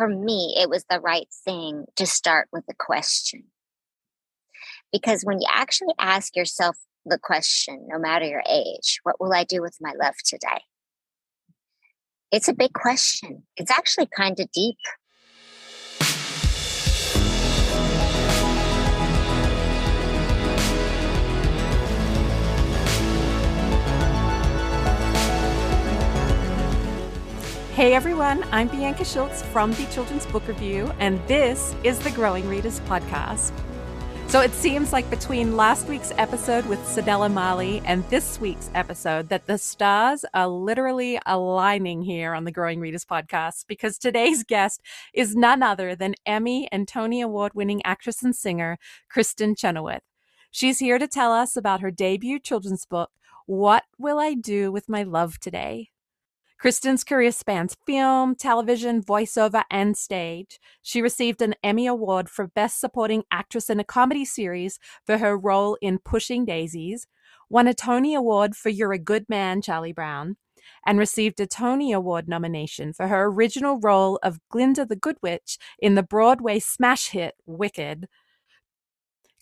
for me, it was the right thing to start with a question. Because when you actually ask yourself the question, no matter your age, what will I do with my love today? It's a big question. It's actually kind of deep. Hey everyone, I'm Bianca Schultz from the Children's Book Review, and this is the Growing Readers Podcast. So it seems like between last week's episode with Cedella Marley and this week's episode that the stars are literally aligning here on the Growing Readers Podcast because today's guest is none other than Emmy and Tony Award winning actress and singer Kristin Chenoweth. She's here to tell us about her debut children's book, What Will I Do with My Love Today? Kristin's career spans film, television, voiceover, and stage. She received an Emmy Award for Best Supporting Actress in a Comedy Series for her role in Pushing Daisies, won a Tony Award for You're a Good Man, Charlie Brown, and received a Tony Award nomination for her original role of Glinda the Good Witch in the Broadway smash hit Wicked.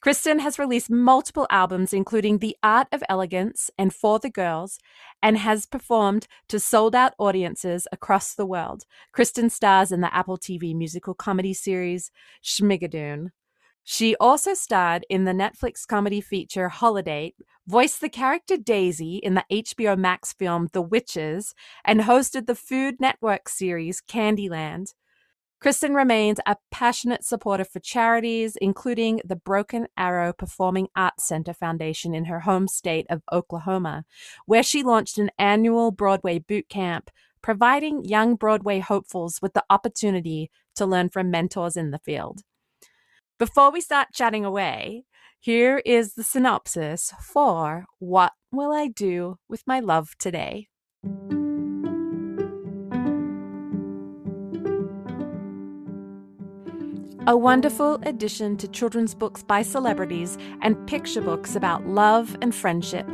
Kristin has released multiple albums, including The Art of Elegance and For the Girls, and has performed to sold out audiences across the world. Kristin stars in the Apple TV musical comedy series Schmigadoon. She also starred in the Netflix comedy feature Holidate, voiced the character Daisy in the HBO Max film The Witches, and hosted the Food Network series Candyland. Kristin remains a passionate supporter for charities, including the Broken Arrow Performing Arts Center Foundation in her home state of Oklahoma, where she launched an annual Broadway boot camp, providing young Broadway hopefuls with the opportunity to learn from mentors in the field. Before we start chatting away, here is the synopsis for What Will I Do with My Love Today? A wonderful addition to children's books by celebrities and picture books about love and friendship.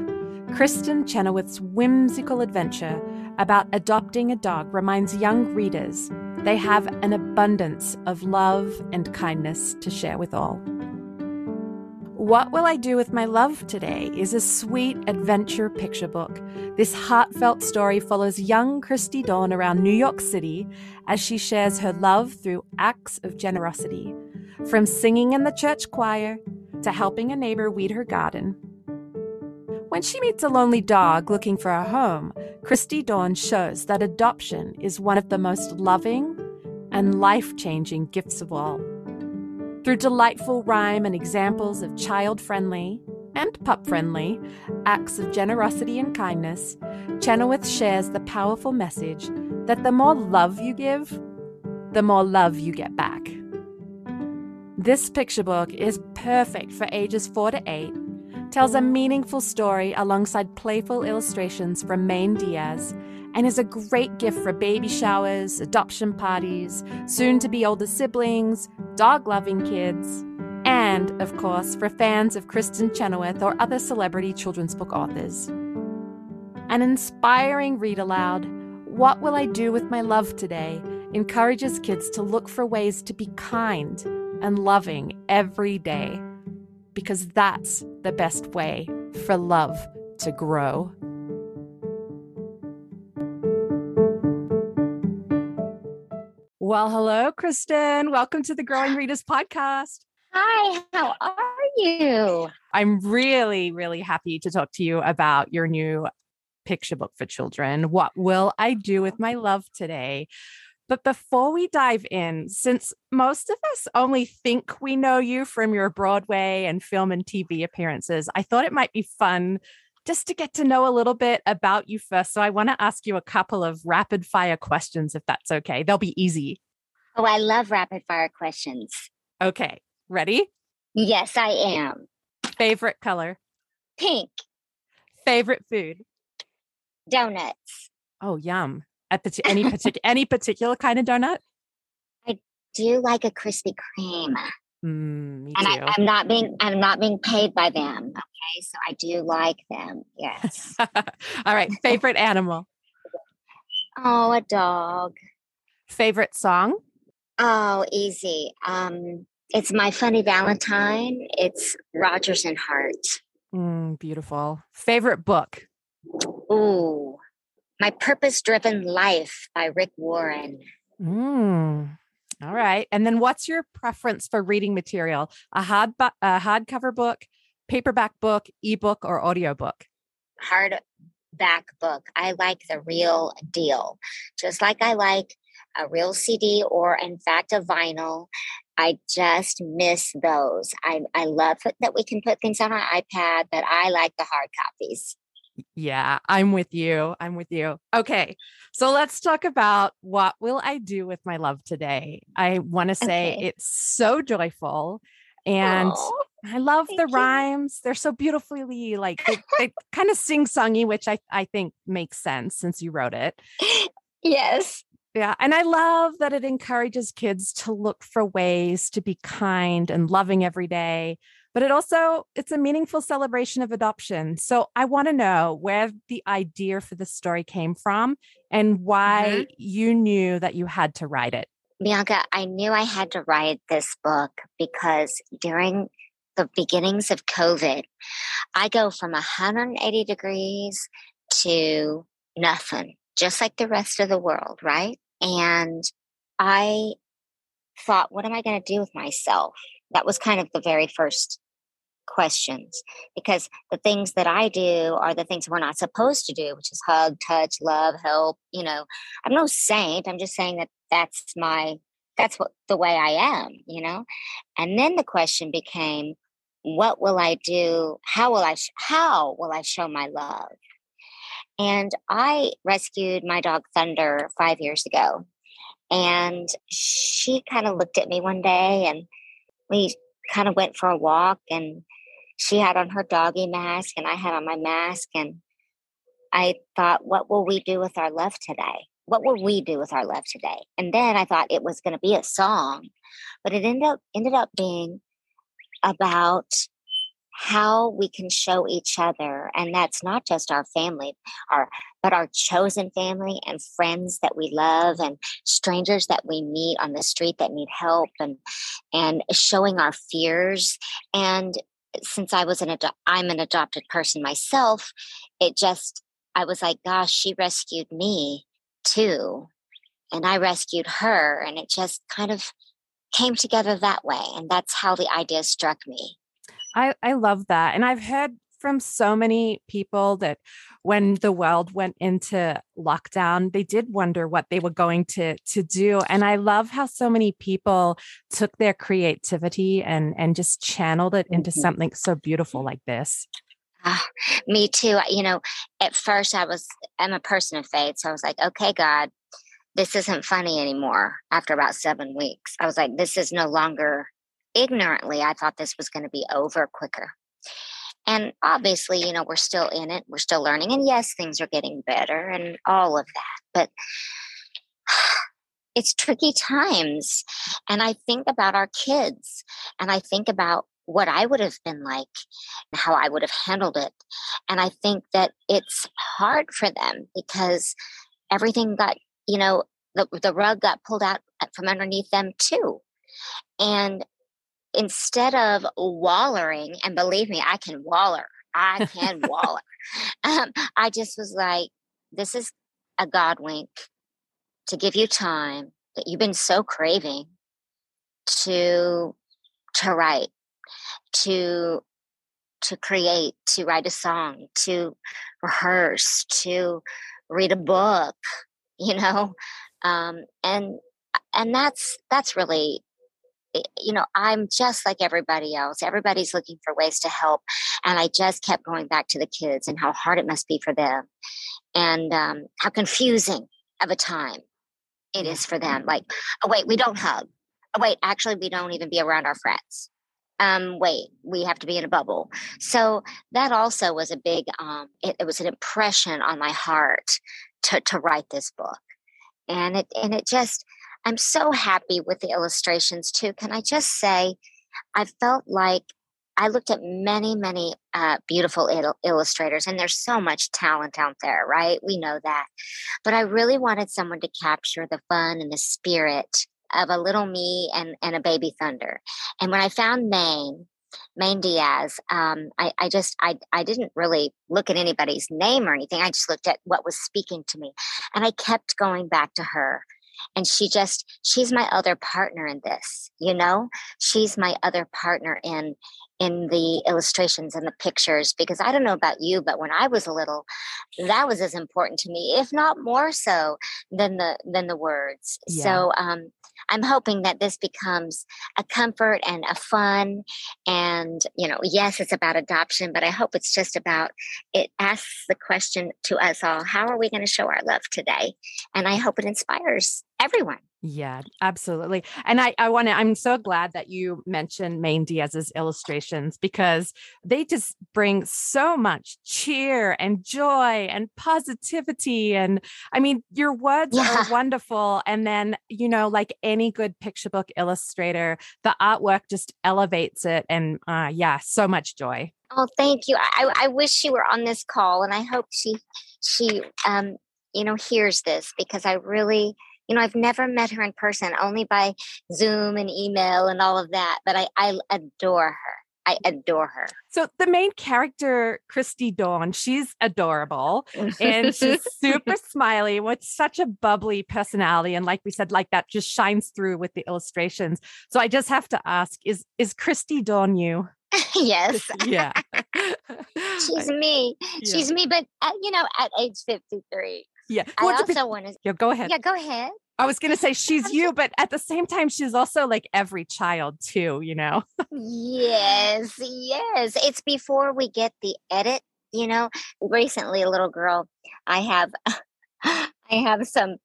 Kristin Chenoweth's whimsical adventure about adopting a dog reminds young readers they have an abundance of love and kindness to share with all. What Will I Do with My Love Today is a sweet adventure picture book. This heartfelt story follows young Christy Dawn around New York City as she shares her love through acts of generosity, from singing in the church choir to helping a neighbor weed her garden. When she meets a lonely dog looking for a home, Christy Dawn shows that adoption is one of the most loving and life changing gifts of all. Through delightful rhyme and examples of child friendly and pup friendly acts of generosity and kindness, Chenoweth shares the powerful message that the more love you give, the more love you get back. This picture book is perfect for ages 4 to 8, tells a meaningful story alongside playful illustrations from Maine Diaz, and is a great gift for baby showers, adoption parties, soon to be older siblings, dog loving kids, and, of course, for fans of Kristin Chenoweth or other celebrity children's book authors. An inspiring read aloud, What Will I Do with My Love Today? encourages kids to look for ways to be kind and loving every day, because that's the best way for love to grow. Well, hello, Kristin. Welcome to the Growing Readers podcast. Hi, how are you? I'm really, really happy to talk to you about your new picture book for children. What will I do with my love today? But before we dive in, since most of us only think we know you from your Broadway and film and TV appearances, I thought it might be fun just to get to know a little bit about you first. So I want to ask you a couple of rapid fire questions, if that's okay. They'll be easy. Oh, I love rapid fire questions. Okay, ready? Yes, I am. Favorite color? Pink. Favorite food? Donuts. Oh, yum. At any particular any particular kind of donut? I do like a Krispy Kreme. Mm, and I, am not being I'm not being paid by them. Okay, so I do like them. Yes. All right. Favorite animal? Oh, a dog. Favorite song? Oh, easy. Um, it's My Funny Valentine. It's Rodgers and Hart. Mm, beautiful. Favorite book? Ooh, My Purpose Driven Life by Rick Warren. Mm, all right. And then what's your preference for reading material? A hard a hardcover book, paperback book, ebook, or audiobook? Hardback book. I like the real deal. Just like I like a real CD or in fact a vinyl. I just miss those. I, I love that we can put things on our iPad, but I like the hard copies. Yeah, I'm with you. I'm with you. Okay. So let's talk about what will I do with my love today? I want to say okay. it's so joyful and Aww, I love the you. rhymes. They're so beautifully like they, they kind of sing songy, which I, I think makes sense since you wrote it. Yes. Yeah. And I love that it encourages kids to look for ways to be kind and loving every day. But it also it's a meaningful celebration of adoption. So I want to know where the idea for the story came from and why mm-hmm. you knew that you had to write it. Bianca, I knew I had to write this book because during the beginnings of COVID, I go from 180 degrees to nothing, just like the rest of the world, right? And I thought, what am I going to do with myself? That was kind of the very first questions because the things that I do are the things we're not supposed to do, which is hug, touch, love, help. You know, I'm no saint. I'm just saying that that's my, that's what the way I am, you know? And then the question became, what will I do? How will I, sh- how will I show my love? And I rescued my dog Thunder five years ago. And she kind of looked at me one day and we kind of went for a walk and she had on her doggy mask and I had on my mask. And I thought, what will we do with our love today? What will we do with our love today? And then I thought it was going to be a song, but it ended up ended up being about how we can show each other and that's not just our family our but our chosen family and friends that we love and strangers that we meet on the street that need help and and showing our fears. And since i was an ado- i'm an adopted person myself it just i was like gosh she rescued me too and i rescued her and it just kind of came together that way and that's how the idea struck me I, I love that. And I've heard from so many people that when the world went into lockdown, they did wonder what they were going to to do. And I love how so many people took their creativity and and just channeled it into mm-hmm. something so beautiful like this. Oh, me too. You know, at first I was I'm a person of faith, so I was like, okay, God, this isn't funny anymore. After about seven weeks, I was like, this is no longer ignorantly, I thought this was going to be over quicker. And obviously, you know, we're still in it, we're still learning. And yes, things are getting better and all of that. But it's tricky times. And I think about our kids and I think about what I would have been like and how I would have handled it. And I think that it's hard for them because everything got, you know, the, the rug got pulled out uh, from underneath them too. And instead of wallering, and believe me, I can waller, I can waller. Um, I just was like, this is a God wink to give you time that you've been so craving to to write, to to create, to write a song, to rehearse, to read a book, you know, um, and and that's that's really you know, I'm just like everybody else. Everybody's looking for ways to help. And I just kept going back to the kids and how hard it must be for them and um, how confusing of a time it is for them. Like, oh, wait, we don't hug. Oh, wait, actually, we don't even be around our friends. Um, wait, we have to be in a bubble. So that also was a big, um, it, it was an impression on my heart to, to write this book. And it, and it just, I'm so happy with the illustrations too. Can I just say, I felt like I looked at many, many uh, beautiful il- illustrators, and there's so much talent out there, right? We know that. But I really wanted someone to capture the fun and the spirit of a little me and, and a baby thunder. And when I found Maine, Maine Diaz, um, I, I just I I didn't really look at anybody's name or anything. I just looked at what was speaking to me. And I kept going back to her and she just she's my other partner in this you know she's my other partner in in the illustrations and the pictures because i don't know about you but when i was a little that was as important to me if not more so than the than the words yeah. so um I'm hoping that this becomes a comfort and a fun. And, you know, yes, it's about adoption, but I hope it's just about it asks the question to us all how are we going to show our love today? And I hope it inspires everyone. Yeah, absolutely. And I, I want to, I'm so glad that you mentioned Maine Diaz's illustrations because they just bring so much cheer and joy and positivity. And I mean, your words yeah. are wonderful. And then, you know, like any good picture book illustrator, the artwork just elevates it. And uh, yeah, so much joy. Oh, thank you. I, I wish she were on this call and I hope she, she, um, you know, hears this because I really, you know, I've never met her in person, only by Zoom and email and all of that, but I, I adore her. I adore her. So the main character, Christy Dawn, she's adorable and she's super smiley with such a bubbly personality. And like we said, like that just shines through with the illustrations. So I just have to ask, is is Christy Dawn you? yes. Yeah. she's me. Yeah. She's me, but uh, you know, at age 53, yeah. I also want to. Yeah, go ahead. Yeah, go ahead. I was going to say she's you, but at the same time, she's also like every child too, you know? yes, yes. It's before we get the edit, you know. Recently, a little girl, I have, I have some,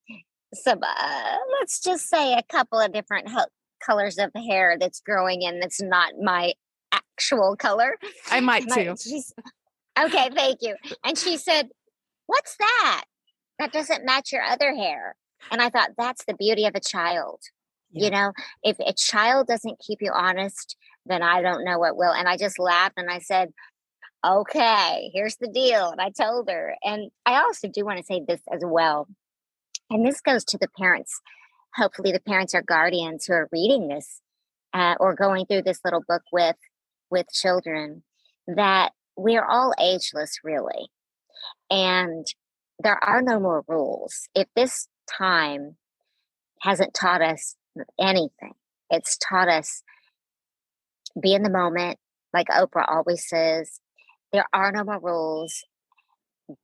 some, uh, let's just say a couple of different ho- colors of hair that's growing in that's not my actual color. I might my, too. okay, thank you. And she said, What's that? That doesn't match your other hair. And I thought that's the beauty of a child. Yeah. You know, if a child doesn't keep you honest, then I don't know what will. And I just laughed and I said, okay, here's the deal. And I told her. And I also do want to say this as well. And this goes to the parents. Hopefully, the parents or guardians who are reading this uh, or going through this little book with with children that we're all ageless, really. And there are no more rules. If this time hasn't taught us anything, it's taught us be in the moment, like Oprah always says. There are no more rules.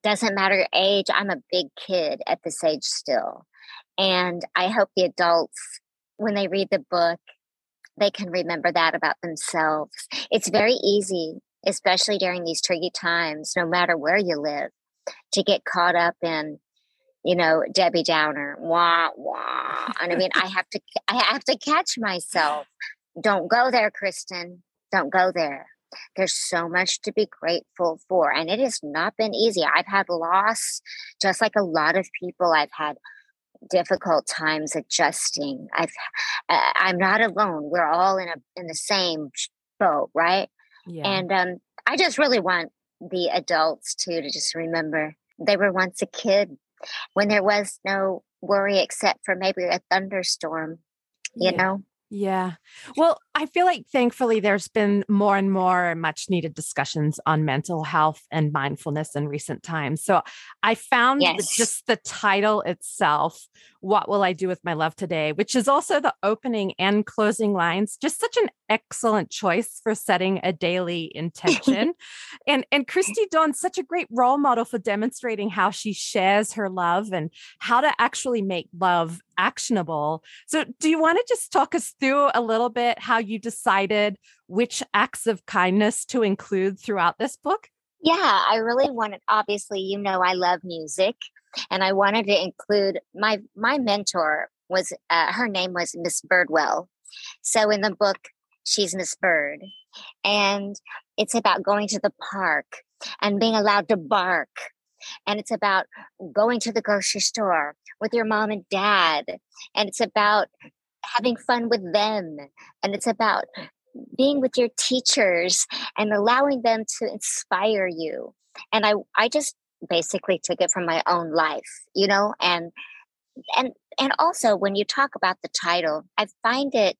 Doesn't matter your age. I'm a big kid at this age still. And I hope the adults, when they read the book, they can remember that about themselves. It's very easy, especially during these tricky times, no matter where you live, to get caught up in you know debbie downer wah wah and i mean i have to i have to catch myself. Don't go there kristin. Don't go there. There's so much to be grateful for and it has not been easy. I've had loss just like a lot of people. I've had difficult times adjusting. I've uh, i'm not alone. We're all in a in the same boat right? Yeah. and um i just really want the adults too to just remember they were once a kid when there was no worry except for maybe a thunderstorm you yeah. know yeah. Well, I feel like thankfully there's been more and more much needed discussions on mental health and mindfulness in recent times. So I found yes. just the title itself, What Will I Do with My Love Today, which is also the opening and closing lines, just such an excellent choice for setting a daily intention. and and Christy Dawn's such a great role model for demonstrating how she shares her love and how to actually make love actionable. So do you want to just talk us through a little bit how you decided which acts of kindness to include throughout this book? Yeah, I really wanted obviously you know I love music and I wanted to include my my mentor was uh, her name was Miss Birdwell. So in the book she's Miss Bird. And it's about going to the park and being allowed to bark. And it's about going to the grocery store with your mom and dad. And it's about having fun with them. And it's about being with your teachers and allowing them to inspire you. And I, I just basically took it from my own life, you know, and and And also, when you talk about the title, I find it,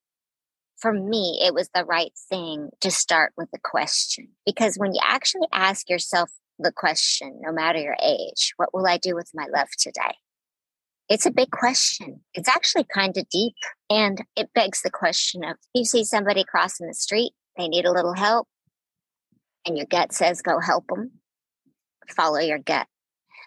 for me, it was the right thing to start with a question. Because when you actually ask yourself the question, no matter your age, what will I do with my love today? It's a big question. It's actually kind of deep. And it begs the question of you see somebody crossing the street, they need a little help, and your gut says, go help them, follow your gut.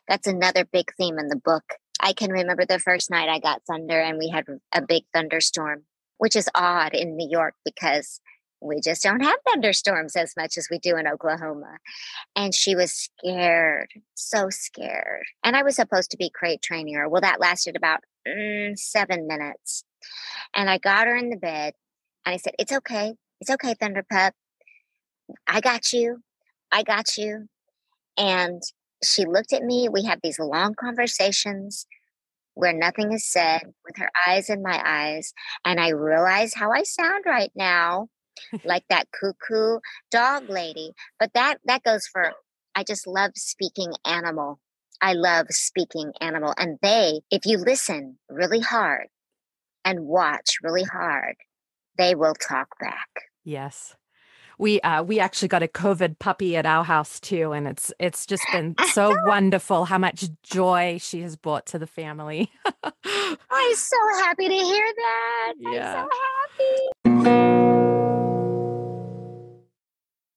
That's another big theme in the book. I can remember the first night I got thunder and we had a big thunderstorm, which is odd in New York because we just don't have thunderstorms as much as we do in Oklahoma. And she was scared, so scared. And I was supposed to be crate training her. Well, that lasted about mm, seven minutes. And I got her in the bed and I said, It's okay. It's okay, Thunder Pup. I got you. I got you. And she looked at me. We have these long conversations where nothing is said with her eyes in my eyes. And I realize how I sound right now like that cuckoo dog lady. But that that goes for I just love speaking animal. I love speaking animal. And they, if you listen really hard and watch really hard, they will talk back. Yes. We uh we actually got a COVID puppy at our house too, and it's it's just been so wonderful how much joy she has brought to the family. I'm so happy to hear that. Yeah. I'm so happy.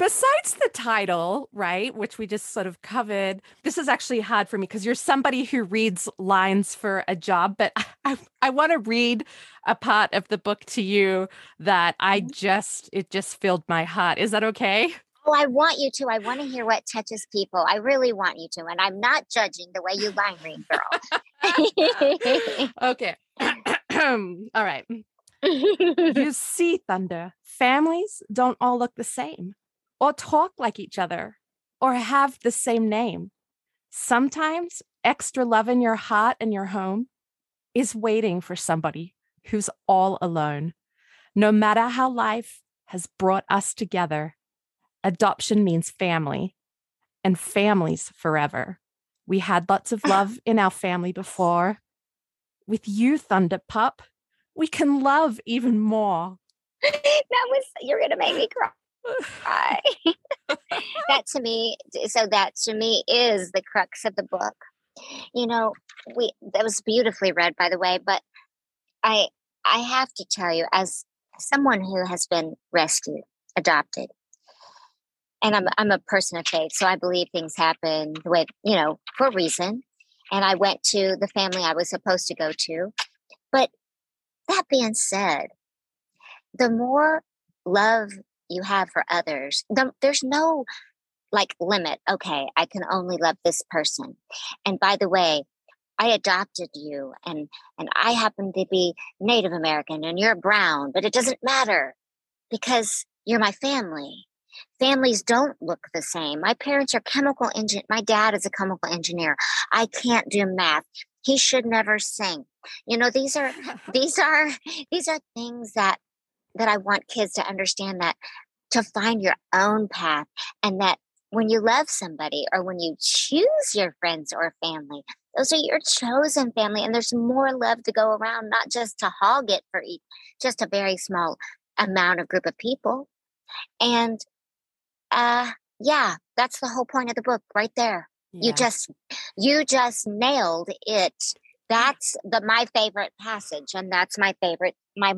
Besides the title, right, which we just sort of covered, this is actually hard for me because you're somebody who reads lines for a job, but I, I want to read a part of the book to you that I mm-hmm. just, it just filled my heart. Is that okay? Oh, I want you to. I want to hear what touches people. I really want you to. And I'm not judging the way you line read, girl. okay. all right. you see, Thunder, families don't all look the same or talk like each other or have the same name. Sometimes extra love in your heart and your home is waiting for somebody who's all alone. No matter how life has brought us together, adoption means family and families forever. We had lots of love in our family before. With you, Thunder Pup, we can love even more. that was, you're going to make me cry. That to me, so that to me is the crux of the book. You know, we that was beautifully read, by the way. But I I have to tell you, as someone who has been rescued, adopted, and I'm I'm a person of faith, so I believe things happen way you know for a reason. And I went to the family I was supposed to go to, but that being said, the more love you have for others. The, there's no like limit. Okay, I can only love this person. And by the way, I adopted you and and I happen to be Native American and you're brown, but it doesn't matter because you're my family. Families don't look the same. My parents are chemical engine. My dad is a chemical engineer. I can't do math. He should never sing. You know, these are these are these are things that that I want kids to understand that to find your own path and that when you love somebody or when you choose your friends or family, those are your chosen family and there's more love to go around, not just to hog it for each, just a very small amount of group of people. And uh yeah, that's the whole point of the book right there. Yeah. You just you just nailed it that's the my favorite passage and that's my favorite my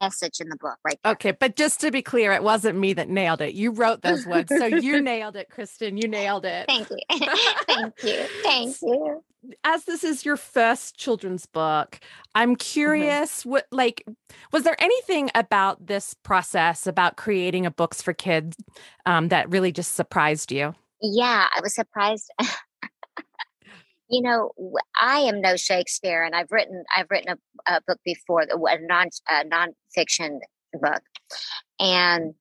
message in the book right there. okay but just to be clear it wasn't me that nailed it you wrote those words so you nailed it kristin you nailed it thank you thank you thank you as this is your first children's book i'm mm-hmm. curious mm-hmm. what like was there anything about this process about creating a books for kids um, that really just surprised you Yeah, I was surprised. You know, I am no Shakespeare, and I've written I've written a, a book before, a non a nonfiction book, and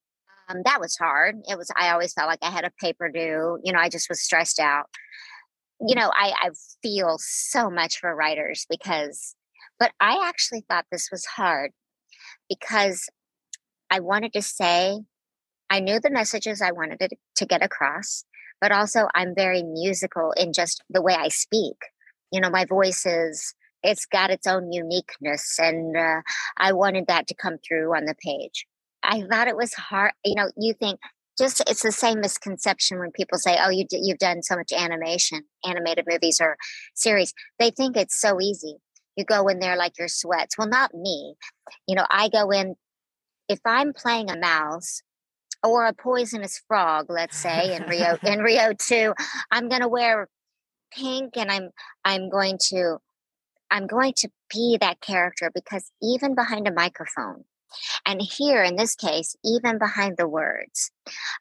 um, that was hard. It was. I always felt like I had a paper due. You know, I just was stressed out. You know, I I feel so much for writers because, but I actually thought this was hard because I wanted to say, I knew the messages I wanted to, to get across, but also I'm very musical in just the way I speak. You know, my voice is, it's got its own uniqueness, and uh, I wanted that to come through on the page. I thought it was hard. You know, you think just it's the same misconception when people say, "Oh, you d- you've done so much animation, animated movies or series." They think it's so easy. You go in there like your sweats. Well, not me. You know, I go in if I'm playing a mouse or a poisonous frog, let's say in Rio in Rio 2, I'm going to wear pink and I'm I'm going to I'm going to be that character because even behind a microphone and here in this case, even behind the words,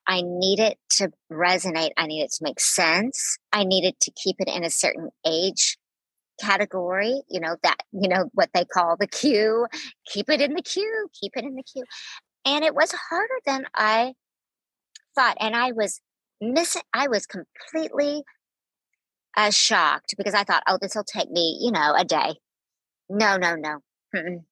I need it to resonate. I need it to make sense. I needed to keep it in a certain age category, you know, that, you know, what they call the queue. Keep it in the queue, keep it in the queue. And it was harder than I thought. And I was missing, I was completely uh, shocked because I thought, oh, this will take me, you know, a day. No, no, no. Mm-mm.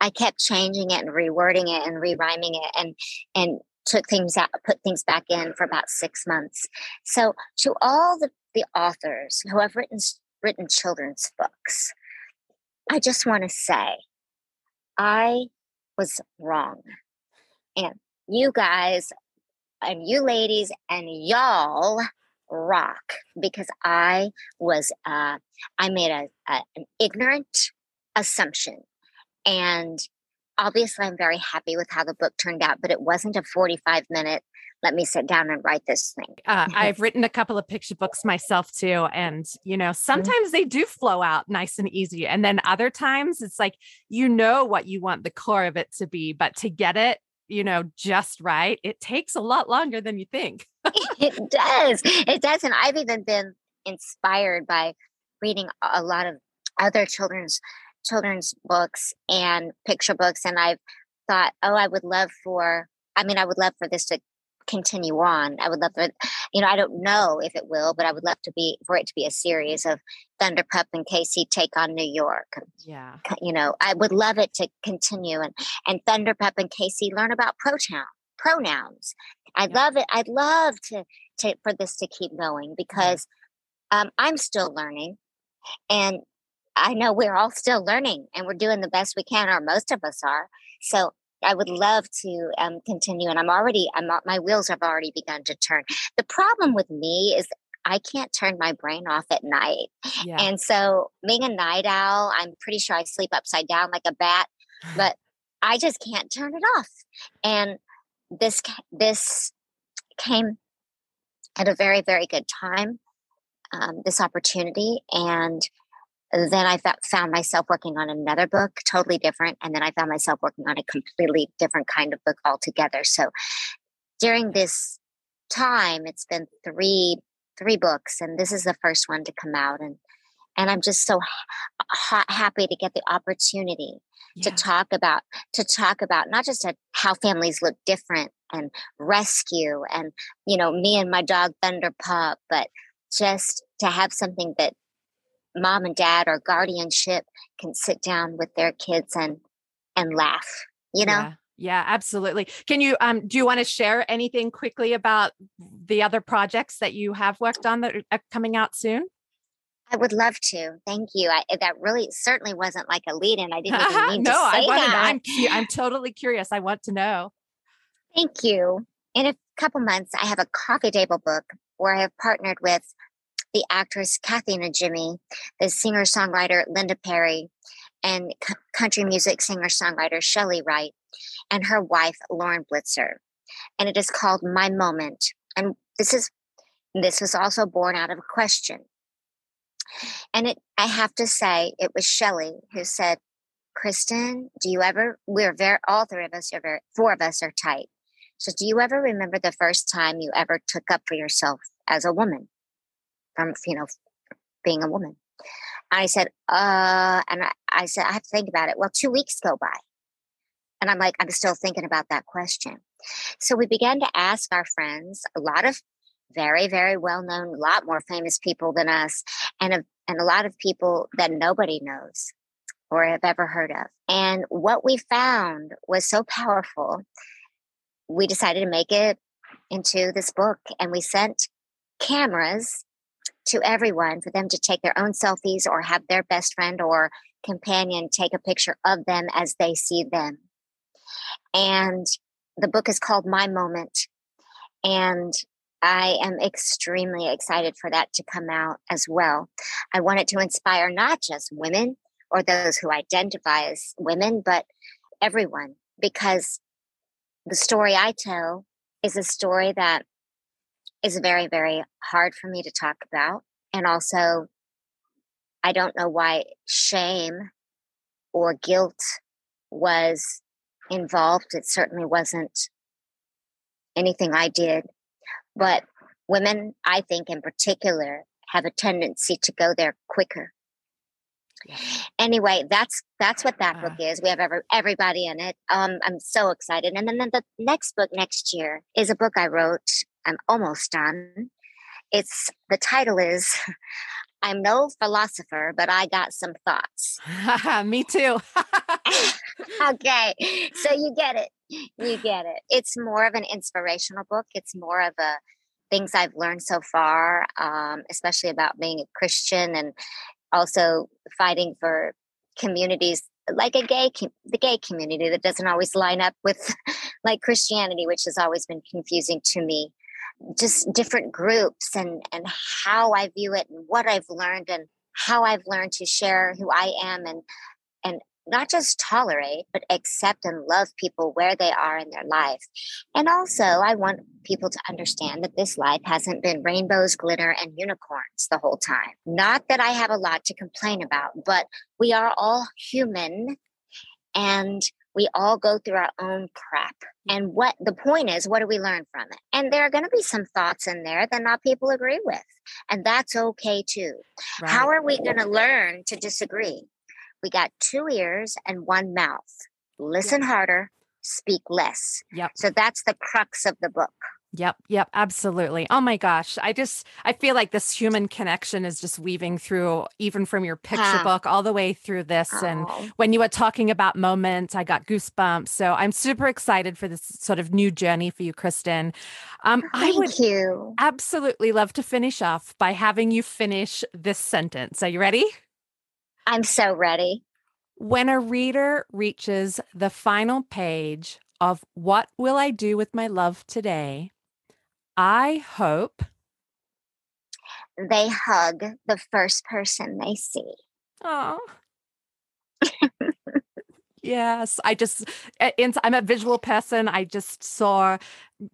I kept changing it and rewording it and rerhyming it and and took things out, put things back in for about six months. So to all the, the authors who have written written children's books, I just want to say I was wrong. And you guys and you ladies and y'all rock because I was uh, I made a, a, an ignorant assumption, and obviously I'm very happy with how the book turned out. But it wasn't a 45 minute. Let me sit down and write this thing. Uh, I've written a couple of picture books myself too, and you know mm-hmm. sometimes they do flow out nice and easy, and then other times it's like you know what you want the core of it to be, but to get it you know, just right, it takes a lot longer than you think. it does. It does. And I've even been inspired by reading a lot of other children's children's books and picture books and I've thought, oh, I would love for I mean, I would love for this to continue on. I would love for, you know, I don't know if it will, but I would love to be for it to be a series of Thunderpup and Casey take on New York. Yeah. You know, I would love it to continue and and Thunderpup and Casey learn about pronoun pronouns. I'd yeah. love it. I'd love to to for this to keep going because um, I'm still learning and I know we're all still learning and we're doing the best we can, or most of us are. So I would love to um, continue, and I'm already, I'm my wheels have already begun to turn. The problem with me is I can't turn my brain off at night, yeah. and so being a night owl, I'm pretty sure I sleep upside down like a bat, but I just can't turn it off. And this this came at a very very good time, um, this opportunity, and then I found myself working on another book, totally different. And then I found myself working on a hmm. completely different kind of book altogether. So during this time, it's been three three books, and this is the first one to come out. And and I'm just so ha- happy to get the opportunity yeah. to talk about to talk about not just a, how families look different and rescue, and you know me and my dog Thunder Pup, but just to have something that mom and dad or guardianship can sit down with their kids and and laugh you know yeah. Yeah, absolutely. Can you um do you want to share anything quickly about the other projects that you have worked on that are coming out soon? I would love to. Thank you. I, that really certainly wasn't like a lead in. I didn't even mean no, to say I want that. I'm I'm totally curious. I want to know. Thank you. In a couple months, I have a coffee table book where I have partnered with the actress Kathy Najimy, the singer songwriter Linda Perry, and c- country music singer songwriter Chely Wright, and her wife Lauren Blitzer. And it is called My Moment. And this is this was also born out of a question. And it I have to say it was Chely who said, Kristin, do you ever we're very all three of us are very four of us are tight. So, do you ever remember the first time you ever took up for yourself as a woman from, you know, being a woman? I said, uh, and I, I said, I have to think about it. Well, two weeks go by. And I'm like, I'm still thinking about that question. So we began to ask our friends, a lot of very, very well known, a lot more famous people than us, and a, and a lot of people that nobody knows or have ever heard of. And what we found was so powerful. We decided to make it into this book and we sent cameras to everyone for them to take their own selfies or have their best friend or companion take a picture of them as they see them. And the book is called My Moment. And I am extremely excited for that to come out as well. I want it to inspire not just women or those who identify as women, but everyone, because the story I tell is a story that is very, very hard for me to talk about. And also, I don't know why shame or guilt was involved. It certainly wasn't anything I did. But women, I think in particular, have a tendency to go there quicker. Anyway, that's that's what that book is. We have every, everybody in it. Um, I'm so excited. And then, then the next book next year is a book I wrote. I'm almost done. It's the title is I'm no philosopher, but I got some thoughts. Me too. okay. So you get it. You get it. It's more of an inspirational book. It's more of a things I've learned so far, um, especially about being a Christian and also fighting for communities like a gay the gay community that doesn't always line up with like Christianity, which has always been confusing to me just different groups and and how I view it and what I've learned and how I've learned to share who I am and and not just tolerate but accept and love people where they are in their life. And also I want people to understand that this life hasn't been rainbows, glitter and unicorns the whole time. Not that I have a lot to complain about, but we are all human and we all go through our own crap. And what the point is, what do we learn from it? And there are going to be some thoughts in there that not people agree with. And that's okay too. Right. How are we going to learn to disagree? We got two ears and one mouth. Listen harder, speak less. Yep. So that's the crux of the book. Yep, yep, absolutely. Oh my gosh. I just I feel like this human connection is just weaving through even from your picture yeah. book all the way through this oh. and when you were talking about moments, I got goosebumps. So I'm super excited for this sort of new journey for you, Kristin. Um Thank I would you. absolutely love to finish off by having you finish this sentence. Are you ready? I'm so ready. When a reader reaches the final page of What Will I Do with My Love Today? I hope they hug the first person they see. Oh. yes, I just I'm a visual person. I just saw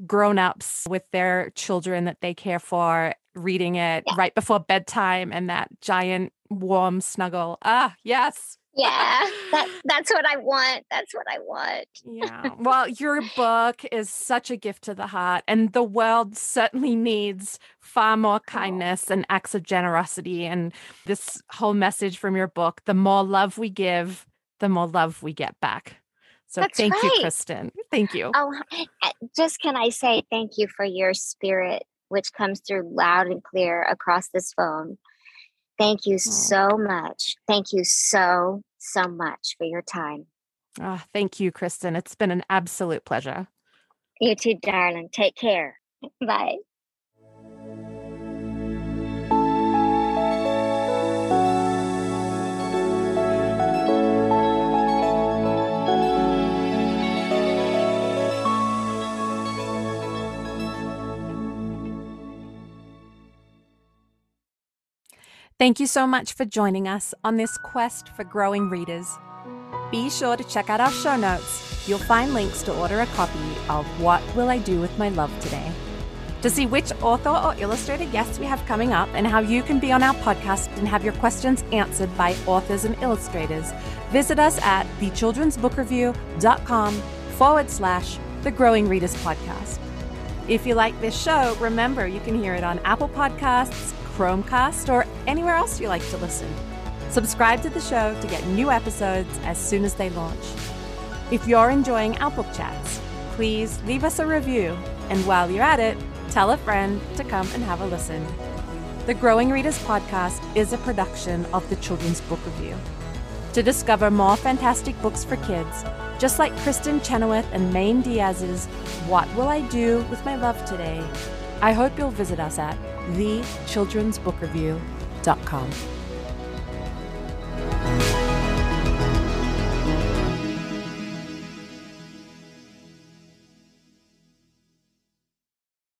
grown-ups with their children that they care for reading it yeah. right before bedtime and that giant warm snuggle. Ah, yes yeah that that's what i want that's what i want. Yeah well your book is such a gift to the heart and the world certainly needs far more kindness and acts of generosity and this whole message from your book the more love we give the more love we get back. So that's thank right. you kristin. Thank you. Oh eh, just can i say thank you for your spirit which comes through loud and clear across this phone Thank you so much. Thank you so, so much for your time. Oh, thank you, Kristin. It's been an absolute pleasure. You too, darling. Take care. Bye. Thank you so much for joining us on this quest for growing readers. Be sure to check out our show notes. You'll find links to order a copy of What Will I Do with My Love Today? To see which author or illustrator guests we have coming up and how you can be on our podcast and have your questions answered by authors and illustrators, visit us at thechildrensbookreview.com forward slash the Growing Readers Podcast. If you like this show, remember you can hear it on Apple Podcasts, Chromecast, or anywhere else you like to listen. Subscribe to the show to get new episodes as soon as they launch. If you're enjoying our book chats, please leave us a review. And while you're at it, tell a friend to come and have a listen. The Growing Readers Podcast is a production of the Children's Book Review. To discover more fantastic books for kids, just like Kristin Chenoweth and Maine Diaz's What Will I Do with My Love Today, I hope you'll visit us at thechildrensbookreview.com.